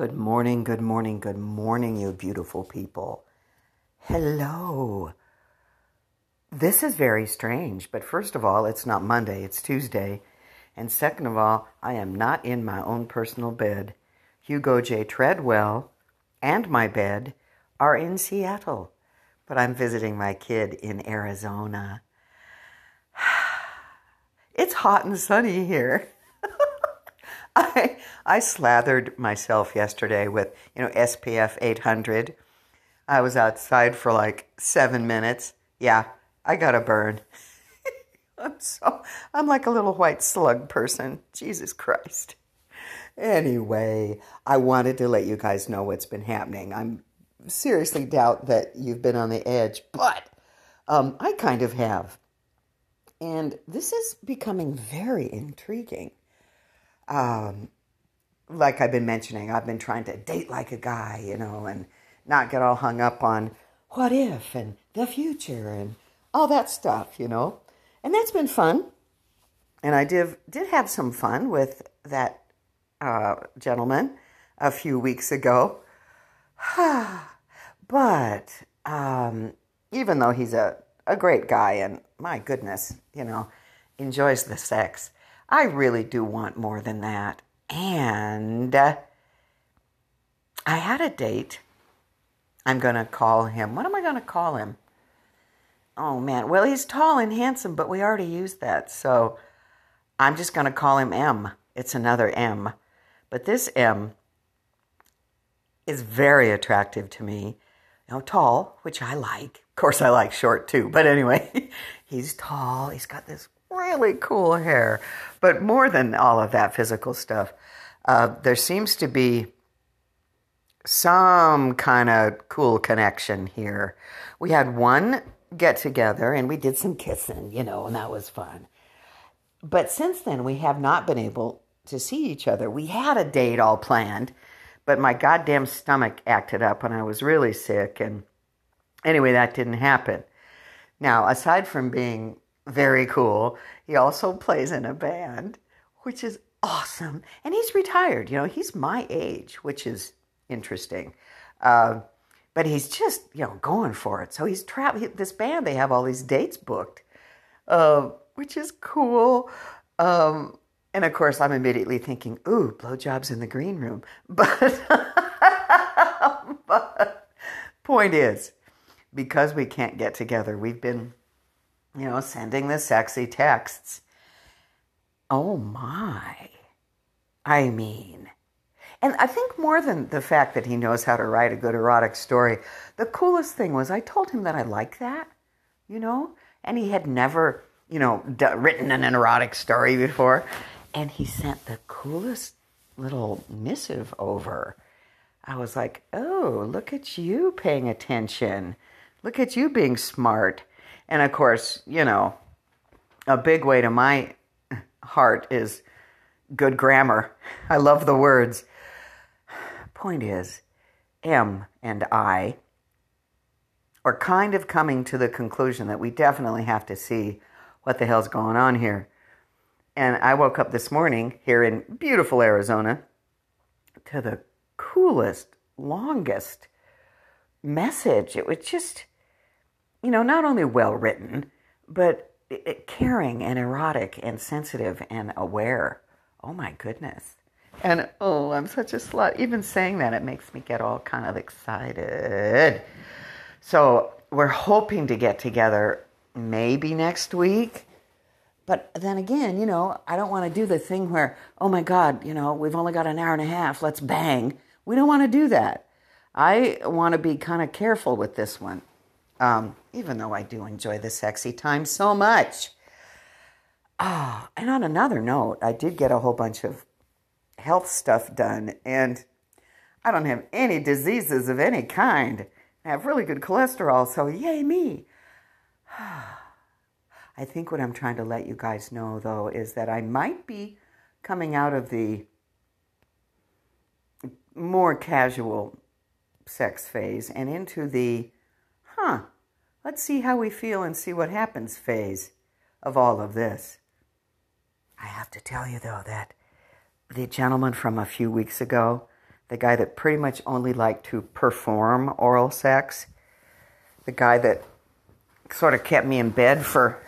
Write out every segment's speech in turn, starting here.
Good morning, good morning, good morning, you beautiful people. Hello. This is very strange, but first of all, it's not Monday, it's Tuesday. And second of all, I am not in my own personal bed. Hugo J. Treadwell and my bed are in Seattle, but I'm visiting my kid in Arizona. It's hot and sunny here. I I slathered myself yesterday with, you know, SPF 800. I was outside for like 7 minutes. Yeah, I got a burn. I'm so I'm like a little white slug person. Jesus Christ. Anyway, I wanted to let you guys know what's been happening. I'm seriously doubt that you've been on the edge, but um, I kind of have. And this is becoming very intriguing. Um, like I've been mentioning, I've been trying to date like a guy, you know, and not get all hung up on what if and the future and all that stuff, you know. And that's been fun. And I did, did have some fun with that uh, gentleman a few weeks ago. but um, even though he's a, a great guy and my goodness, you know, enjoys the sex, I really do want more than that. And uh, I had a date. I'm going to call him. What am I going to call him? Oh, man. Well, he's tall and handsome, but we already used that. So I'm just going to call him M. It's another M. But this M is very attractive to me. You know, tall, which I like. Of course, I like short too. But anyway, he's tall. He's got this really cool hair. But more than all of that physical stuff, uh, there seems to be some kind of cool connection here. We had one get together and we did some kissing, you know, and that was fun. But since then, we have not been able to see each other. We had a date all planned, but my goddamn stomach acted up and I was really sick. And anyway, that didn't happen. Now, aside from being very cool, he also plays in a band, which is awesome. And he's retired. You know, he's my age, which is interesting. Uh, but he's just, you know, going for it. So he's traveling. This band, they have all these dates booked, uh, which is cool. Um, and of course, I'm immediately thinking, ooh, blowjobs in the green room. But, but point is, because we can't get together, we've been, you know, sending the sexy texts. Oh my. I mean, and I think more than the fact that he knows how to write a good erotic story, the coolest thing was I told him that I like that, you know, and he had never, you know, d- written an erotic story before. And he sent the coolest little missive over. I was like, oh, look at you paying attention. Look at you being smart. And of course, you know, a big way to my heart is good grammar. I love the words. Point is, M and I are kind of coming to the conclusion that we definitely have to see what the hell's going on here. And I woke up this morning here in beautiful Arizona to the coolest, longest message. It was just, you know, not only well written, but caring and erotic and sensitive and aware. Oh my goodness. And oh, I'm such a slut. Even saying that, it makes me get all kind of excited. So we're hoping to get together maybe next week. But then again, you know, I don't want to do the thing where, oh my God, you know, we've only got an hour and a half, let's bang. We don't want to do that. I want to be kind of careful with this one, um, even though I do enjoy the sexy time so much. Ah, oh, and on another note, I did get a whole bunch of health stuff done, and I don't have any diseases of any kind. I have really good cholesterol, so yay me. I think what I'm trying to let you guys know, though, is that I might be coming out of the more casual sex phase and into the, huh, let's see how we feel and see what happens phase of all of this. I have to tell you, though, that the gentleman from a few weeks ago the guy that pretty much only liked to perform oral sex, the guy that sort of kept me in bed for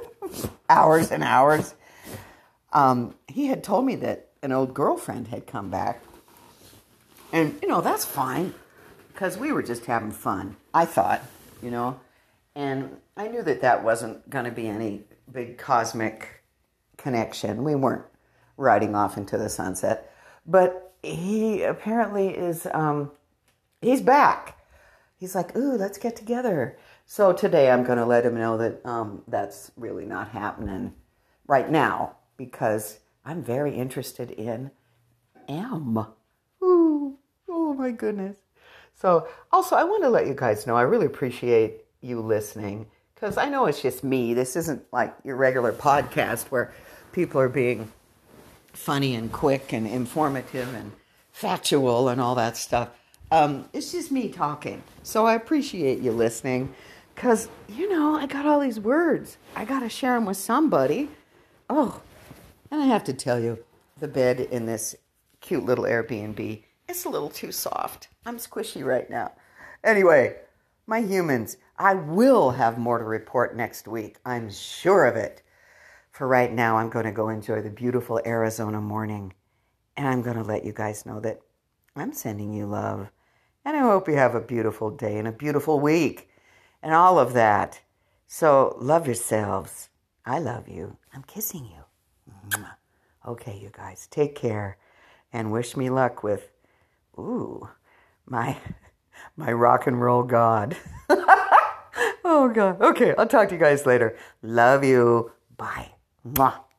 hours and hours. Um, he had told me that an old girlfriend had come back. And, you know, that's fine because we were just having fun, I thought, you know. And I knew that that wasn't going to be any big cosmic connection. We weren't riding off into the sunset. But he apparently is, um, he's back. He's like, ooh, let's get together. So today I'm going to let him know that um, that's really not happening right now because I'm very interested in M. Ooh, oh my goodness. So also I want to let you guys know I really appreciate you listening because I know it's just me. This isn't like your regular podcast where people are being funny and quick and informative and factual and all that stuff. Um, it's just me talking. So I appreciate you listening because, you know, I got all these words. I got to share them with somebody. Oh, and I have to tell you, the bed in this cute little Airbnb is a little too soft. I'm squishy right now. Anyway, my humans, I will have more to report next week. I'm sure of it. For right now, I'm going to go enjoy the beautiful Arizona morning. And I'm going to let you guys know that I'm sending you love. And I hope you have a beautiful day and a beautiful week and all of that. So love yourselves. I love you. I'm kissing you. Okay, you guys, take care and wish me luck with, ooh, my my rock and roll god. oh god. Okay, I'll talk to you guys later. Love you. Bye. Mwah.